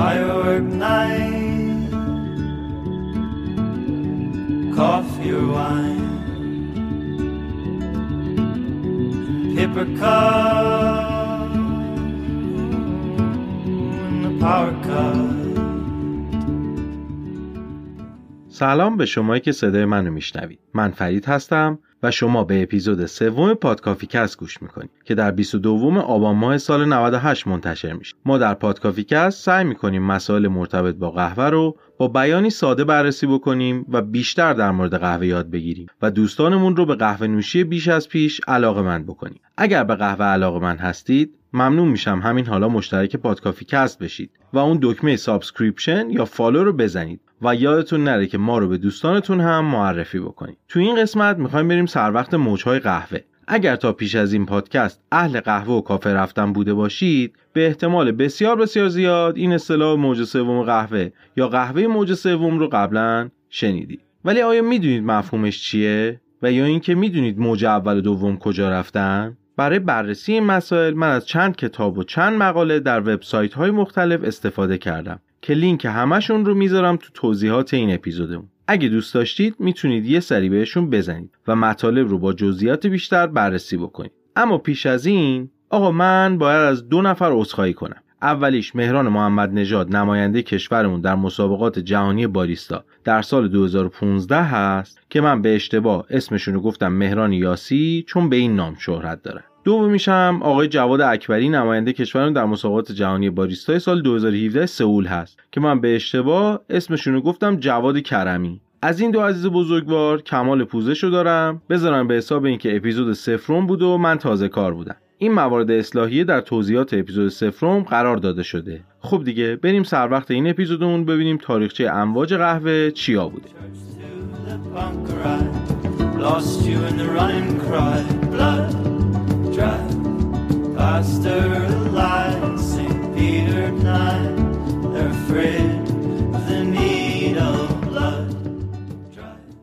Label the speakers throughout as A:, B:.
A: firework night, coffee or wine, paper and the power cut.
B: سلام به شمایی که صدای منو میشنوید من فرید هستم و شما به اپیزود سوم پادکافی‌کست گوش می‌کنید که در 22 آبان ماه سال 98 منتشر میشه. ما در پادکافی‌کست سعی می‌کنیم مسائل مرتبط با قهوه رو با بیانی ساده بررسی بکنیم و بیشتر در مورد قهوه یاد بگیریم و دوستانمون رو به قهوه نوشی بیش از پیش علاقه‌مند بکنیم. اگر به قهوه علاقه‌مند هستید ممنون میشم. همین حالا مشترک پادکافی‌کست بشید و اون دکمه subscription یا follow رو بزنید و یادتون نره که ما رو به دوستانتون هم معرفی بکنید. تو این قسمت می‌خوایم بریم سر وقت موجهای قهوه. اگر تا پیش از این پادکست اهل قهوه و کافه رفتن بوده باشید به احتمال بسیار بسیار زیاد این اصطلاح موج سوم قهوه یا قهوه موج سوم رو قبلا شنیدید. ولی آیا می‌دونید مفهومش چیه و یا اینکه می‌دونید موج اول و دوم کجا رفتن؟ برای بررسی این مسائل من از چند کتاب و چند مقاله در وبسایت های مختلف استفاده کردم که لینک همشون رو می‌ذارم تو توضیحات این اپیزودمون. اگه دوست داشتید می‌تونید یه سری بهشون بزنید و مطالب رو با جزئیات بیشتر بررسی بکنید. اما پیش از این آقا من باید از دو نفر عذرخواهی کنم. اولیش مهران محمد نژاد نماینده کشورمون در مسابقات جهانی باریستا در سال 2015 هست که من به اشتباه اسمشون رو گفتم مهران یاسی چون به این نام شهرت داره دومیشم آقای جواد اکبری نماینده کشورمون در مسابقات جهانی باریستای سال 2017 سئول هست که من به اشتباه اسمشون رو گفتم جواد کرمی. از این دو عزیز بزرگوار کمال پوزش رو دارم. بذارم به حساب اینکه اپیزود سفرم بود و من تازه کار بودم. این موارد اصلاحیه در توضیحات اپیزود سفرم قرار داده شده. خب دیگه بریم سر وقت این اپیزودمون ببینیم تاریخچه امواج قهوه چیا بوده.
A: Lost you in the running cry. Blood. Drive. St. Peter. They're afraid of.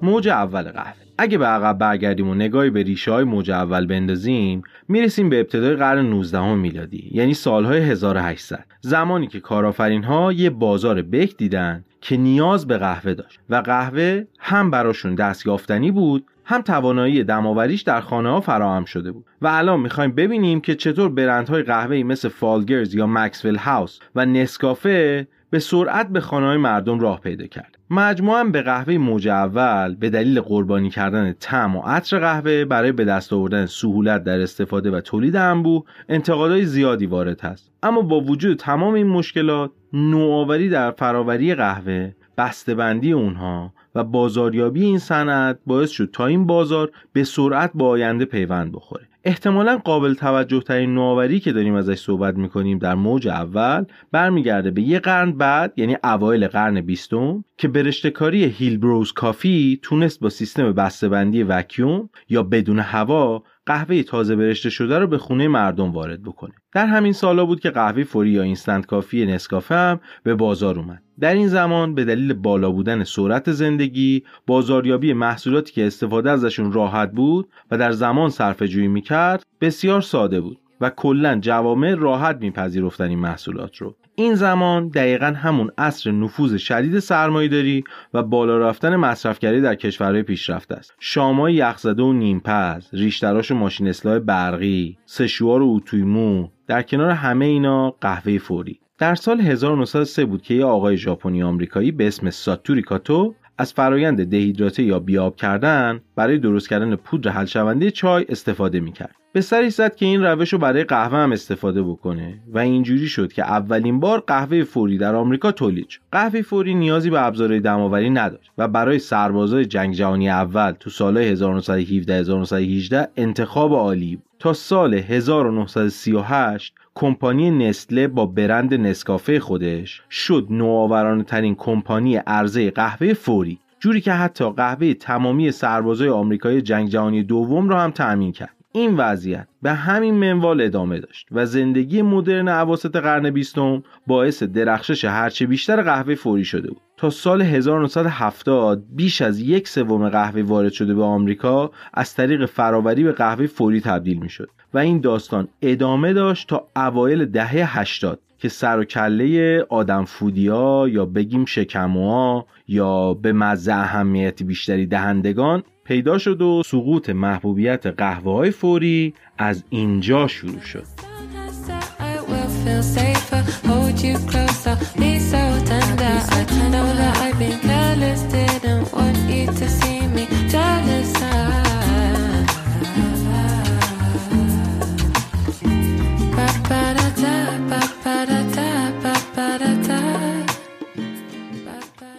B: موج اول قهوه اگه به عقب برگردیم و نگاهی به ریشه های موج اول بندازیم می‌رسیم به ابتدای قرن 19 میلادی یعنی سالهای 1800 زمانی که کارآفرین ها یه بازار بک دیدن که نیاز به قهوه داشت و قهوه هم براشون دستیافتنی بود هم توانایی دماوریش در خانه ها فراهم شده بود و الان می‌خوایم ببینیم که چطور برندهای قهوه‌ای مثل فالگرز یا مکسول هاوس و نسکافه به سرعت به خانه مردم راه پیدا کرد. مجموعا به قهوه موج اول به دلیل قربانی کردن طعم و عطر قهوه برای به دست آوردن سهولت در استفاده و تولید انبوه انتقادهای زیادی وارد هست اما با وجود تمام این مشکلات نوآوری در فراوری قهوه بسته‌بندی اونها و بازاریابی این صنعت باعث شد تا این بازار به سرعت با آینده پیوند بخوره. احتمالا قابل توجه ترین نوآوری که داریم ازش صحبت می‌کنیم در موج اول برمیگرده به یه قرن بعد یعنی اوایل قرن بیستم که برشتکاری هیلبروز کافی تونست با سیستم بسته‌بندی وکیوم یا بدون هوا قهوه تازه برشته شده رو به خونه مردم وارد بکنه. در همین سالا بود که قهوه فوری یا اینستنت کافی نسکافه هم به بازار اومد. در این زمان به دلیل بالا بودن سرعت زندگی بازاریابی محصولاتی که استفاده ازشون راحت بود و در زمان صرفه جویی می‌کرد بسیار ساده بود. و کلا جوامع راحت میپذیرفتن این محصولات رو این زمان دقیقا همون عصر نفوذ شدید سرمایه‌داری و بالا رفتن مصرفگری در کشورهای پیشرفته است. شامای یخزده و نیمپز، ریشتراش و ماشین اصلاح برقی، سشوار و اتویمو، در کنار همه اینا قهوه فوری. در سال 1903 بود که یه آقای ژاپنی آمریکایی به اسم ساتوری کاتو از فرایند دهیدراته یا بیاب کردن برای درست کردن پودر حل شونده چای استفاده می‌کرد. به زد که این روش رو برای قهوه هم استفاده بکنه و اینجوری شد که اولین بار قهوه فوری در آمریکا تولید شد. قهوه فوری نیازی به ابزارهای دماوری نداشت و برای سربازای جنگ جهانی اول تو سالهای 1917 1918 انتخاب عالی بود. تا سال 1938 کمپانی نسله با برند نسکافه خودش شد نوآورانه ترین کمپانی عرضه قهوه فوری جوری که حتی قهوه تمامی سربازای آمریکای جنگ جهانی دوم را هم تأمین کرد این وضعیت به همین منوال ادامه داشت و زندگی مدرن عواسط قرن بیستم باعث درخشش هرچه بیشتر قهوه فوری شده بود. تا سال 1970 بیش از یک سوم قهوه وارد شده به آمریکا از طریق فراوری به قهوه فوری تبدیل می شد و این داستان ادامه داشت تا اوایل دهه 80 که سر و کله آدم فودیا یا بگیم شکموها یا به مزه اهمیتی بیشتری دهندگان پیدا شد و سقوط محبوبیت قهوه های فوری از اینجا شروع شد.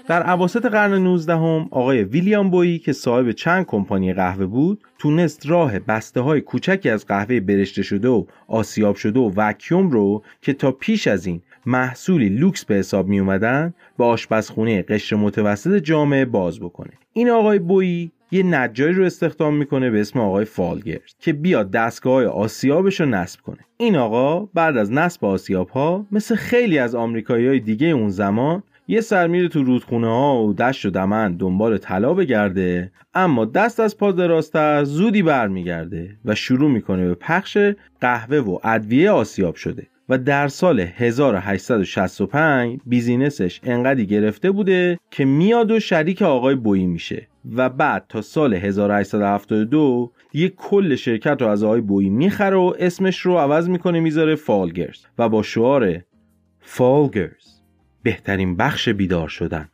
B: در عواسط قرن 19 هم آقای ویلیام بویی که صاحب چند کمپانی قهوه بود تونست راه بسته های کوچکی از قهوه برشته شده و آسیاب شده و وکیوم رو که تا پیش از این محصولی لوکس به حساب می اومدن به آشپزخونه قشر متوسط جامعه باز بکنه. این آقای بویی یه نجاری رو استخدام می‌کنه به اسم آقای فالگرد که بیاد دستگاه های آسیابش رو نصب کنه. این آقا بعد از نصب آسیاب ها مثل خیلی از آمریکایی های دیگه اون زمان یه سر میره تو رودخونه ها و دشت و دمن دنبال طلا بگرده اما دست از پا دراستر زودی برمیگرده و شروع می‌کنه به پخش قهوه و ادویه آسیاب شده و در سال 1865 بیزینسش انقدی گرفته بوده که میاد و شریک آقای بویی میشه و بعد تا سال 1872 یه کل شرکت رو از آقای بویی می‌خره و اسمش رو عوض می‌کنه می‌ذاره فالگرز و با شعار فالگرز. بهترین بخش بیدار شدن.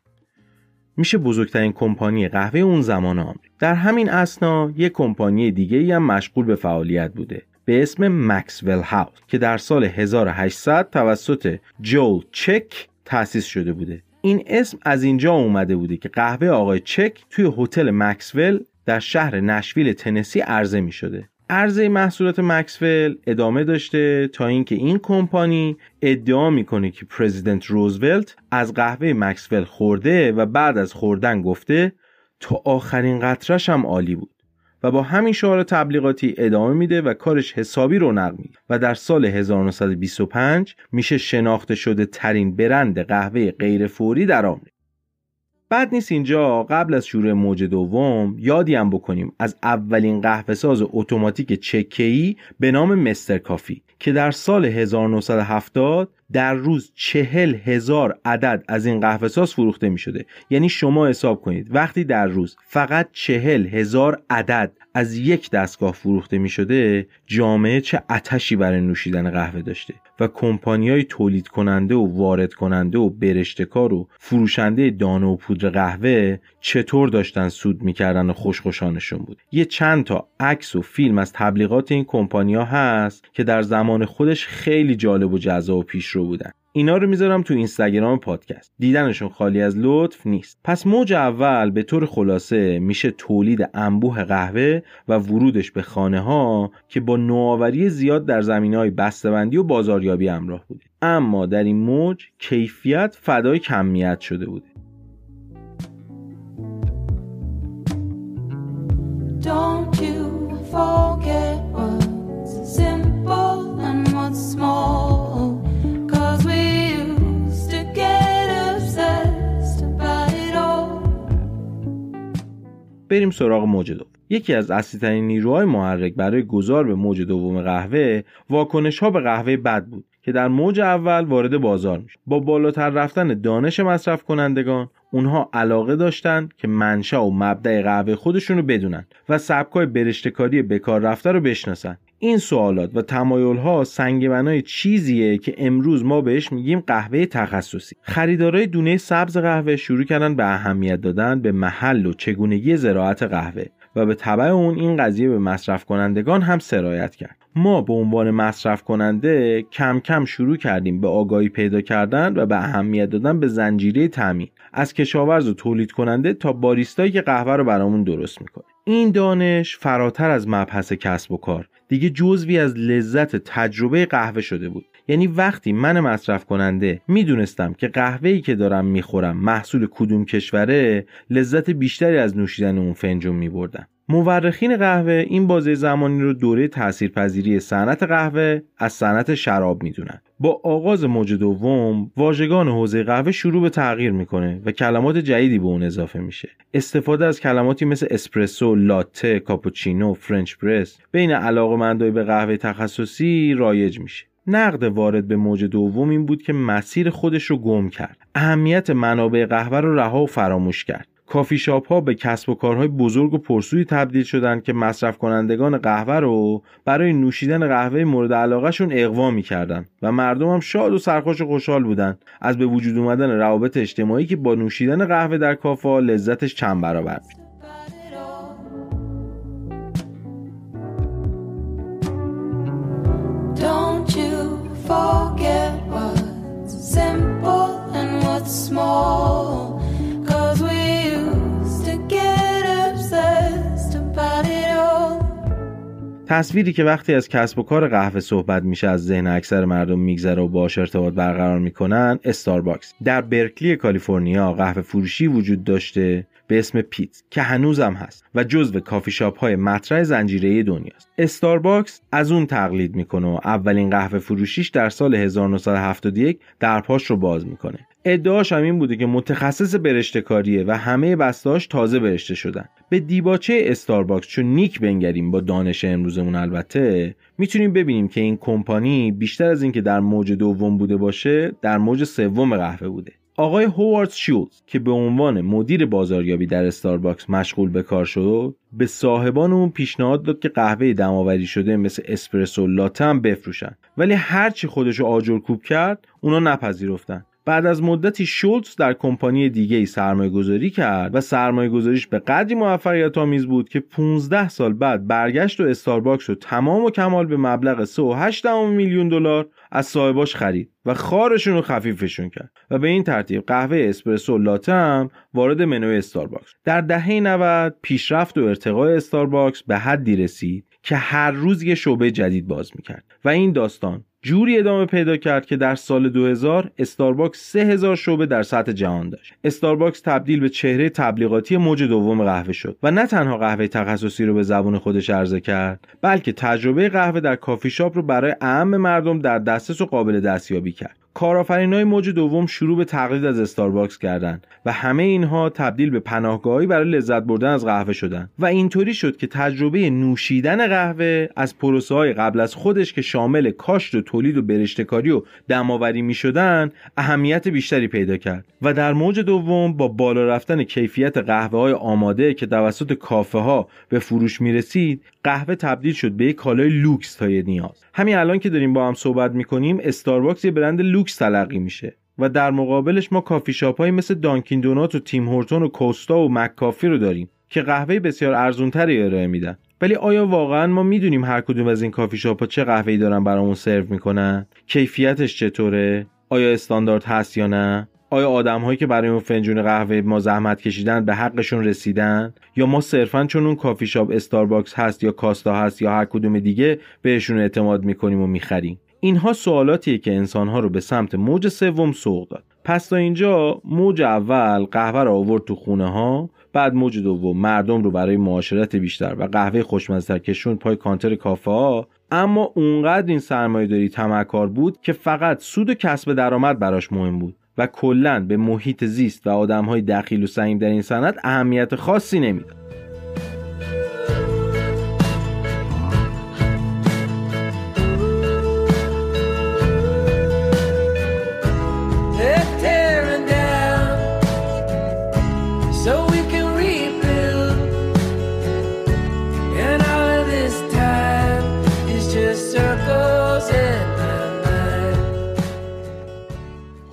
B: میشه بزرگترین کمپانی قهوه اون زمان آمریکا در همین اسنا یک کمپانی دیگه هم مشغول به فعالیت بوده. به اسم مکسول هاوس که در سال 1800 توسط جول چک تأسیس شده بوده. این اسم از اینجا اومده بوده که قهوه آقای چک توی هتل مکسول در شهر نشویل تنسی عرضه می شده عرضه محصولات مکسول ادامه داشته تا اینکه این کمپانی ادعا می‌کنه که پرزیدنت روزولت از قهوه مکسول خورده و بعد از خوردن گفته تا آخرین قطرش هم عالی بود و با همین شعار تبلیغاتی ادامه میده و کارش حسابی رونق میده و در سال 1925 میشه شناخته شده ترین برند قهوه غیر فوری در آمریکا. بعد نیست اینجا قبل از شروع موج دوم یادی هم بکنیم از اولین قهوه ساز اتوماتیک چکه‌ای به نام مستر کافی که در سال 1970 در روز چهل هزار عدد از این قهوه ساز فروخته می شده. یعنی شما حساب کنید. وقتی در روز فقط چهل هزار عدد از یک دستگاه فروخته می شده جامعه چه اتشی برای نوشیدن قهوه داشته؟ و های تولید کننده و وارد کننده و برشتکار و فروشنده دانه و پودر قهوه چطور داشتن سود می‌کردن و خوشخوشانشون بود. یه چند تا عکس و فیلم از تبلیغات این کمپانیا هست که در زمان خودش خیلی جالب و جذاب و پیشرو بودن. اینا رو می‌ذارم تو اینستاگرام پادکست. دیدنشون خالی از لطف نیست. پس موج اول به طور خلاصه میشه تولید انبوه قهوه و ورودش به خانه ها که با نوآوری زیاد در زمین های بسته‌بندی و بازاریابی همراه بوده. اما در این موج کیفیت فدای کمیت شده بوده. بریم سراغ موج دوم. یکی از اصلیترین نیروهای محرک برای گذار به موج دوم قهوه واکنش ها به قهوه بد بود که در موج اول وارد بازار میشه با بالاتر رفتن دانش مصرف کنندگان اونها علاقه داشتند که منشأ و مبدع قهوه خودشون رو بدونن و سبکای برشتکاری بکار رفته رو بشناسن. این سوالات و تمایل ها سنگ بنای چیزیه که امروز ما بهش میگیم قهوه تخصصی. خریدارای دونه سبز قهوه شروع کردن به اهمیت دادن به محل و چگونگی زراعت قهوه و به طبع اون این قضیه به مصرف کنندگان هم سرایت کرد. ما به عنوان مصرف کننده کم کم شروع کردیم به آگاهی پیدا کردن و به اهمیت دادن به زنجیره تامین از کشاورز و تولید کننده تا باریستایی که قهوه رو برامون درست می‌کنه. این دانش فراتر از مبحث کسب و کار. دیگه جزوی از لذت تجربه قهوه شده بود. یعنی وقتی من مصرف کننده می‌دونستم که قهوه ای که دارم می‌خورم محصول کدوم کشوره لذت بیشتری از نوشیدن اون فنجون میبردم. مورخین قهوه این بازه زمانی رو دوره تاثیرپذیری صنعت قهوه از صنعت شراب می‌دونن. با آغاز موج دوم واژگان حوزه قهوه شروع به تغییر می‌کنه و کلمات جدیدی به اون اضافه میشه. استفاده از کلماتی مثل اسپرسو لاته کاپوچینو فرنچ پرس بین علاقمندای به قهوه تخصصی رایج میشه. نقد وارد به موج دوم این بود که مسیر خودش رو گم کرد. اهمیت منابع قهوه رو رها و فراموش کرد. کافی شاپ ها به کسب و کارهای بزرگ و پرسود تبدیل شدند که مصرف کنندگان قهوه رو برای نوشیدن قهوه مورد علاقه‌شون اغوا می‌کردن و مردم هم شاد و سرخوش و خوشحال بودن از به وجود اومدن روابط اجتماعی که با نوشیدن قهوه در کافه لذتش چند برابر میشه. تصویری که وقتی از کسب و کار قهوه صحبت میشه از ذهن اکثر مردم میگذره و باهاش ارتباط برقرار می‌کنن استارباکس در برکلی کالیفرنیا قهوه فروشی وجود داشته. به اسم پیت که هنوزم هست و جزو کافی شاپ های مطرح زنجیره دنیاست. استارباکس از اون تقلید می‌کنه و اولین قهوه فروشیش در سال 1971 درهاش رو باز می‌کنه. ادعاش هم این بوده که متخصص برشته‌کاریه و همه بساطش تازه برشته شدن. به دیباچه استارباکس چون نیک بنگریم با دانش امروزمون البته می‌تونیم ببینیم که این کمپانی بیشتر از اینکه در موج دوم بوده باشه در موج سوم قهوه بوده. آقای هوارد شولتز که به عنوان مدیر بازاریابی در استارباکس مشغول به کار شد به صاحبان اون پیشنهاد داد که قهوه دم‌آوری شده مثل اسپرسو لاته هم بفروشن. ولی هرچی خودشو آجرکوب کرد اونا نپذیرفتن. بعد از مدتی شولتز در کمپانی دیگه ای سرمایه گذاری کرد و سرمایه گذاریش به قدری موفقیت آمیز بود که 15 سال بعد برگشت و استارباکس رو تمام و کمال به مبلغ 3.8 میلیون دلار از صاحباش خرید و خارشون رو خفیفشون کرد و به این ترتیب قهوه اسپرسو لاته هم وارد منوی استارباکس. در دهه 90 پیشرفت و ارتقای استارباکس به حدی رسید که هر روز یه شعبه جدید باز می‌کرد و این داستان جوری ادامه پیدا کرد که در سال 2000 استارباکس 3000 شعبه در سطح جهان داشت. استارباکس تبدیل به چهره تبلیغاتی موج دوم قهوه شد و نه تنها قهوه تخصصی رو به زبون خودش عرضه کرد، بلکه تجربه قهوه در کافی شاپ رو برای عامه مردم در دسترس و قابل دستیابی کرد. های موج دوم شروع به تقلید از استارباکس کردند و همه اینها تبدیل به پناهگاهی برای لذت بردن از قهوه شدند و اینطوری شد که تجربه نوشیدن قهوه از پروسه های قبل از خودش که شامل کاشت و تولید و برشته‌کاری و دماوری می شدن اهمیت بیشتری پیدا کرد. و در موج دوم با بالا رفتن کیفیت قهوه های آماده که توسط کافه ها به فروش می رسید قهوه تبدیل شد به یک کالای لوکس تا نیاز. همین الان که داریم با هم صحبت می‌کنیم استارباکس یه برند لوکس تلقی میشه و در مقابلش ما کافی شاپ های مثل دانکین دونات و تیم هورتون و کوستا و مک کافی رو داریم که قهوه بسیار ارزونتری ارائه میدن. ولی آیا واقعا ما می‌دونیم هر کدوم از این کافی شاپ ها چه قهوه‌ای دارن برامون سرو می‌کنن؟ کیفیتش چطوره؟ آیا استاندارد هست یا نه؟ آیا آدم هایی که برای اون فنجون قهوه ما زحمت کشیدن به حقشون رسیدن؟ یا ما صرفا چون اون کافی شاپ استارباکس هست یا کاستا هست یا هر کدوم دیگه بهشون اعتماد می‌کنیم و می‌خریم؟ اینها سوالاتیه که انسانها رو به سمت موج سوم سوق داد. پس تا اینجا موج اول قهوه رو آورد تو خونه ها بعد موج دوم مردم رو برای معاشرت بیشتر و قهوه خوشمزه کشون پای کانتر کافه ها. اما اونقدر این سرمایه داری تمکار بود که فقط سود و کسب درآمد براش مهم بود. و کلا به محیط زیست و آدمهای دخیل و سعیم در این صنعت اهمیت خاصی نمی‌داد.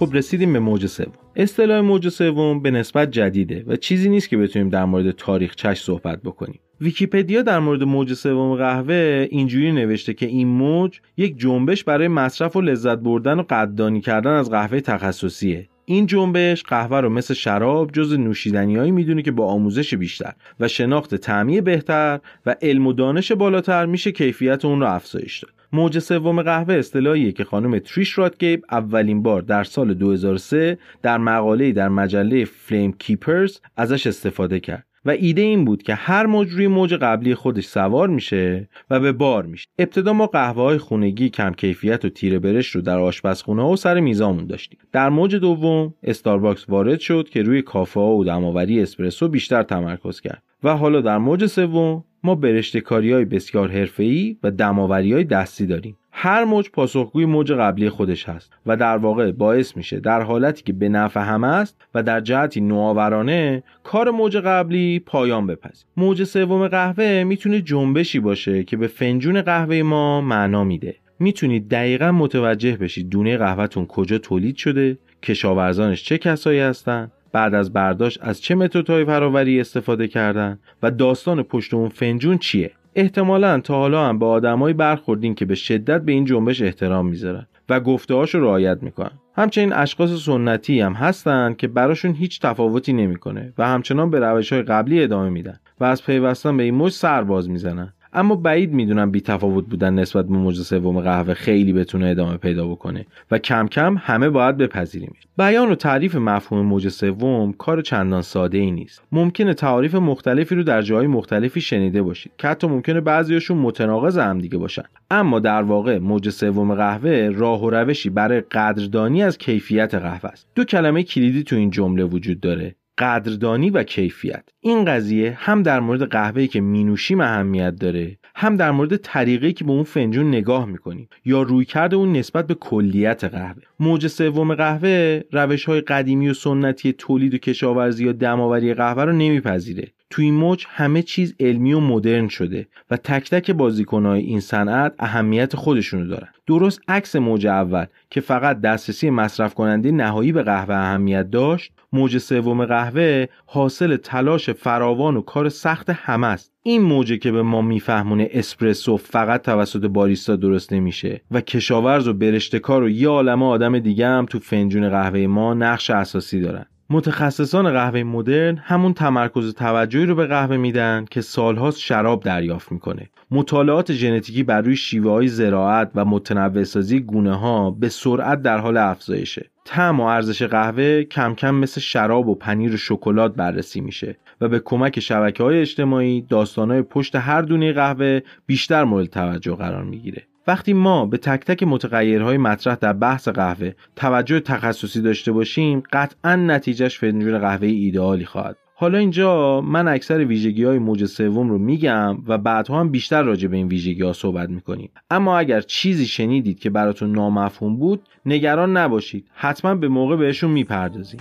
B: خب رسیدیم به موج سوم. اصطلاح موج سوم به نسبت جدیده و چیزی نیست که بتونیم در مورد تاریخچش صحبت بکنیم. ویکیپدیا در مورد موج سوم قهوه اینجوری نوشته که این موج یک جنبش برای مصرف و لذت بردن و قدردانی کردن از قهوه تخصصیه. این جنبش قهوه رو مثل شراب جز نوشیدنیهایی می‌دونه که با آموزش بیشتر و شناخت تعمیه بهتر و علم و دانش بالاتر میشه کیفیت اون رو افزایش داد. موج سوم قهوه اصطلاحیه که خانم تریش راتگیب اولین بار در سال 2003 در مقاله‌ای در مجله فلیم کیپرز ازش استفاده کرد. و ایده این بود که هر موج روی موج قبلی خودش سوار میشه و به بار میشه. ابتدا ما قهوه های خونگی کم کیفیت و تیره برش رو در آشپزخونه ها و سر میزامون داشتیم. در موج دوم استارباکس وارد شد که روی کافه ها و دماوری اسپرسو بیشتر تمرکز کرد. و حالا در موج سوم ما برشته کاری های بسیار حرفه‌ای و دماوری های دستی داریم. هر موج پاسخگوی موج قبلی خودش هست و در واقع باعث میشه در حالتی که به نفع همه است و در جهتی نوآورانه کار موج قبلی پایان بپذیره. موج سوم قهوه می‌تونه جنبشی باشه که به فنجون قهوه ما معنا میده. می‌تونید دقیقا متوجه بشید دونه قهوهتون کجا تولید شده کشاورزانش چه کسایی هستن بعد از برداشت از چه متدهای فراوری استفاده کردن و داستان پشت اون فنجون چیه. احتمالا تا حالا هم به آدمایی برخوردین که به شدت به این جنبش احترام می‌ذارن و گفته‌هاشو رعایت می‌کنن. همچنین اشخاص سنتی هم هستن که براشون هیچ تفاوتی نمی‌کنه و همچنان به روش‌های قبلی ادامه میدن و از پیوستن به این موج سر باز می‌زنن. اما بعید می‌دونم بی تفاوت بودن نسبت به موج سوم قهوه خیلی بتونه ادامه پیدا بکنه و کم کم همه باید بپذیریم. بیان و تعریف مفهوم موج سوم کار چندان ساده ای نیست. ممکنه تعاریف مختلفی رو در جاهای مختلفی شنیده باشید که حتی ممکنه بعضیاشون متناقض هم دیگه باشن. اما در واقع موج سوم قهوه راه و روشی برای قدردانی از کیفیت قهوه است. دو کلمه کلیدی تو این جمله وجود داره. قدردانی و کیفیت. این قضیه هم در مورد قهوه‌ای که مینوشیم اهمیت داره هم در مورد طریقی که به اون فنجون نگاه می‌کنیم یا رویکرد اون نسبت به کلیت قهوه. موج سوم قهوه روش های قدیمی و سنتی تولید و کشاورزی یا دماوری قهوه رو نمیپذیره. تو این موج همه چیز علمی و مدرن شده و تک تک بازیکنهای این صنعت اهمیت خودشونو دارن. درست عکس موج اول که فقط دسترسی مصرف کننده نهایی به قهوه اهمیت داشت موج سوم قهوه حاصل تلاش فراوان و کار سخت همه است. این موجه که به ما میفهمونه اسپرسو فقط توسط باریستا درست نمیشه و کشاورز و برشتکار و یه عالمه آدم دیگه هم تو فنجون قهوه ما نقش اساسی دارن. متخصصان قهوه مدرن همون تمرکز توجهی رو به قهوه میدن که سالهاست شراب دریافت می‌کنه. مطالعات ژنتیکی بر روی شیوه های زراعت و متنوع سازی گونه ها به سرعت در حال افزایشه. طعم و ارزش قهوه کم کم مثل شراب و پنیر و شکلات بررسی میشه و به کمک شبکه های اجتماعی داستان های پشت هر دونه قهوه بیشتر مورد توجه قرار می‌گیره. وقتی ما به تک تک متغیرهای مطرح در بحث قهوه توجه تخصصی داشته باشیم قطعا نتیجهش فنجون قهوه ایدئالی خواهد. حالا اینجا من اکثر ویژگی های موج سوم رو میگم و بعدها هم بیشتر راجع به این ویژگی ها صحبت می‌کنیم. اما اگر چیزی شنیدید که براتون نامفهوم بود نگران نباشید. حتما به موقع بهشون می‌پردازیم.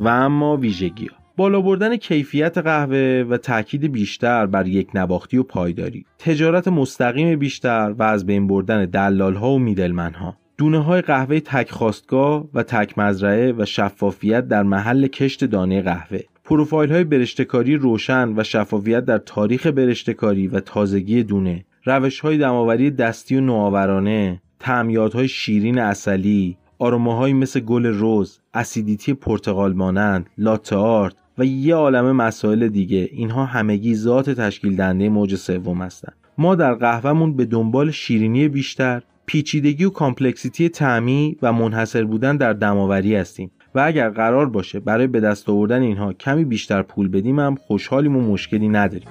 B: و اما ویژگی ها. بالا بردن کیفیت قهوه و تاکید بیشتر بر یک نواختی و پایداری. تجارت مستقیم بیشتر و از بین بردن دلال ها و میدلمن ها دونه های قهوه تک خواستگاه و تک مزرعه و شفافیت در محل کشت دانه قهوه. پروفایل های برشتکاری روشن و شفافیت در تاریخ برشتکاری و تازگی دونه. روش های دستی و نوآورانه. های شیرین اصلی. آروماهایی مثل گل رز، acidity پرتقال مانند، latte art و یه عالم مسائل دیگه اینها همگی ذات تشکیل دهنده موج سوم هستند. ما در قهوهمون به دنبال شیرینی بیشتر، پیچیدگی و complexity طعمی و منحصر بودن در دماوری هستیم و اگر قرار باشه برای به دست آوردن اینها کمی بیشتر پول بدیم هم خوشحالیم و مشکلی نداریم.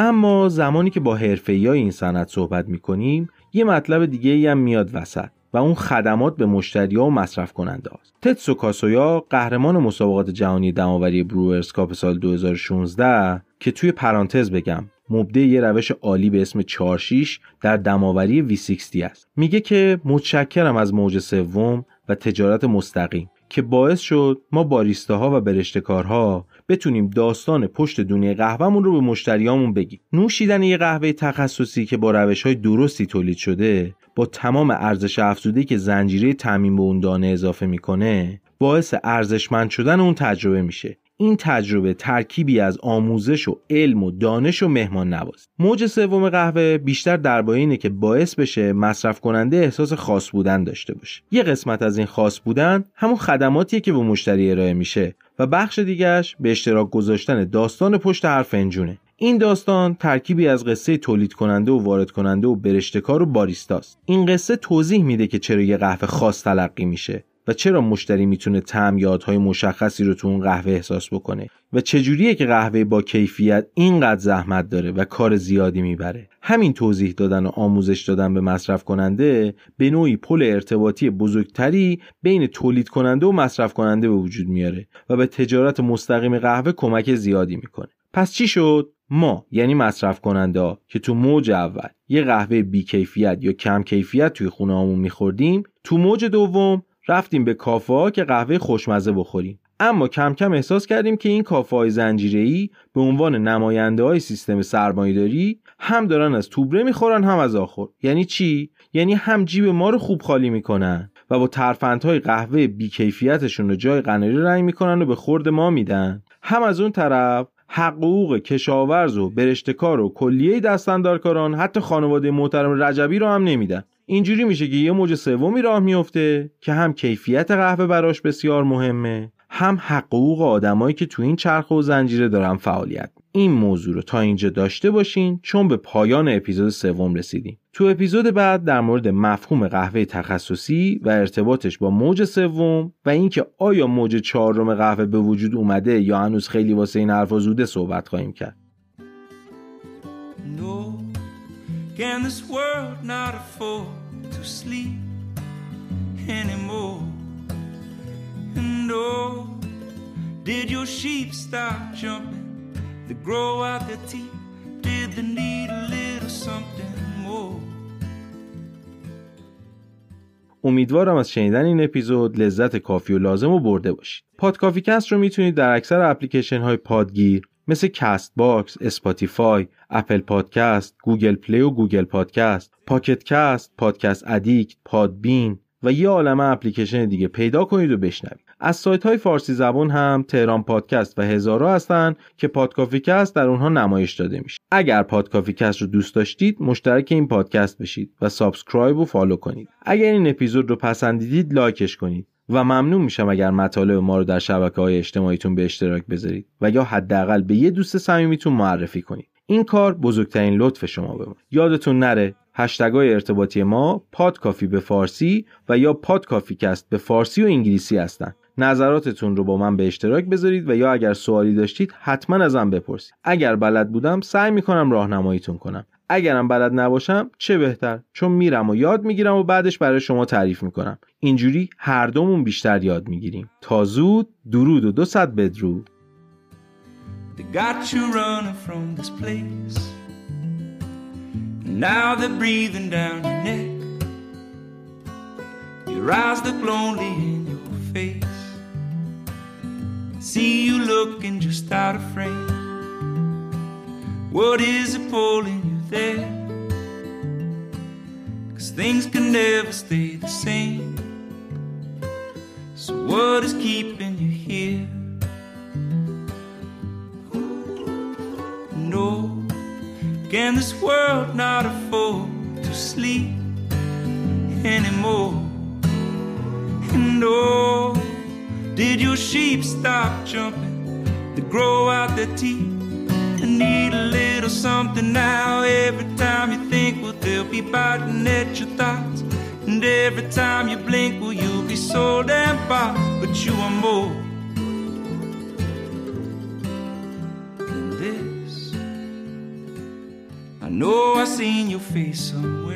B: اما زمانی که با حرفه‌ای این صنعت صحبت می‌کنیم یه مطلب دیگه هم میاد وسط و اون خدمات به مشتری و مصرف کننده هاست. تتسو کاسویا قهرمان مسابقات جهانی دماوری بروورز کاپ سال 2016 که توی پرانتز بگم مبده یه روش عالی به اسم 46 در دماوری V60 است. میگه که متشکرم از موج سوم و تجارت مستقیم که باعث شد ما باریستاها و برشتکارها بتونیم داستان پشت دونه قهوهمون رو به مشتریامون بگیم. نوشیدن یه قهوه تخصصی که با روش های درستی تولید شده با تمام ارزش افزوده که زنجیره تعمین به اون دانه اضافه می‌کنه باعث ارزشمند شدن اون تجربه میشه. این تجربه ترکیبی از آموزش و علم و دانش و مهمان نواز موج سوم قهوه بیشتر درباره اینه که باعث بشه مصرف کننده احساس خاص بودن داشته باشه. یه قسمت از این خاص بودن همون خدماتیه که به مشتری ارائه میشه. و بخش دیگرش به اشتراک گذاشتن داستان پشت هر فنجونه این داستان ترکیبی از قصه تولید کننده و وارد کننده و برشتکار و باریستاست. این قصه توضیح میده که چرا یه قهوه خاص تلقی میشه. و چرا مشتری می‌تونه طعم یادهای مشخصی رو تو اون قهوه احساس بکنه؟ و چجوریه که قهوه با کیفیت اینقدر زحمت داره و کار زیادی می‌بره؟ همین توضیح دادن و آموزش دادن به مصرف کننده به نوعی پل ارتباطی بزرگتری بین تولید کننده و مصرف کننده به وجود میاره و به تجارت مستقیم قهوه کمک زیادی می‌کنه. پس چی شد؟ ما یعنی مصرف کننده که تو موج اول یه قهوه بی کیفیت یا کم کیفیت توی خونه همون میخوردیم تو موج دوم رفتیم به کافه که قهوه خوشمزه بخوریم. اما کم کم احساس کردیم که این کافه های زنجیره به عنوان نماینده های سیستم سرمایه‌داری هم دارن از توبره می‌خورن هم از آخر یعنی چی؟ یعنی هم جیب ما رو خوب خالی می‌کنن و با ترفندهای قهوه بیکیفیتشون رو جای قناری رنگ می‌کنن و به خورد ما میدن. هم از اون طرف حقوق کشاورز و برشتکار و کلیه دستندارکاران حتی خانواده محترم رجبی رو هم نمیدن. اینجوری میشه که یه موج سومی راه میفته که هم کیفیت قهوه براش بسیار مهمه هم حقوق آدمایی که تو این چرخ و زنجیره دارن فعالیت. این موضوع رو تا اینجا داشته باشین چون به پایان اپیزود سوم رسیدیم. تو اپیزود بعد در مورد مفهوم قهوه تخصصی و ارتباطش با موج سوم و اینکه آیا موج چهارم قهوه به وجود اومده یا هنوز خیلی واسه این حرفا زوده صحبت خواهیم کرد. Can this world not afford to sleep anymore? And oh, did your sheep stop jumping? They grow out their teeth? Did they need a little something more? امیدوارم از شنیدن این اپیزود لذت کافی و لازم رو برده باشید. پادکافی‌کست رو می‌تونید در اکثر اپلیکیشن های پادگیر مثل کست باکس، اسپاتیفای، اپل پادکست، گوگل پلی و گوگل پادکست، پاکت کست، پادکست ادیکت، پادبین و یه عالمه اپلیکیشن دیگه پیدا کنید و بشنوید. از سایت های فارسی زبان هم تهران پادکست و هزارا هستن که پادکافیکست در اونها نمایش داده میشه. اگر پادکافیکست رو دوست داشتید مشترک این پادکست بشید و subscribe و follow کنید. اگر این اپیزود رو پسندیدید لایکش کنید. و ممنون میشم اگر مطالب ما رو در شبکه های اجتماعیتون به اشتراک بذارید و یا حداقل به یه دوست صمیمیتون معرفی کنید. این کار بزرگترین لطف شما به ما. یادتون نره هشتگای ارتباطی ما پادکافی به فارسی و یا پادکافی کست به فارسی و انگلیسی هستن. نظراتتون رو با من به اشتراک بذارید و یا اگر سوالی داشتید حتما ازم بپرسید. اگر بلد بودم سعی می‌کنم راهنماییتون کنم. اگرم بلد نباشم چه بهتر؟ چون میرم و یاد می‌گیرم و بعدش برای شما تعریف می‌کنم. اینجوری هر دومون بیشتر یاد می‌گیریم. تا زود درود و دو صد frame. What is it pulling there? Cause things can never stay the same. So, what is keeping you here? No, can this world not afford to sleep anymore? And oh, did your sheep stop jumping to grow out their teeth? Need a little something now. Every time you think, well, they'll be biting at your thoughts. And every time you blink, well, you'll be so damn far. But you are more than this. I know I seen your face somewhere.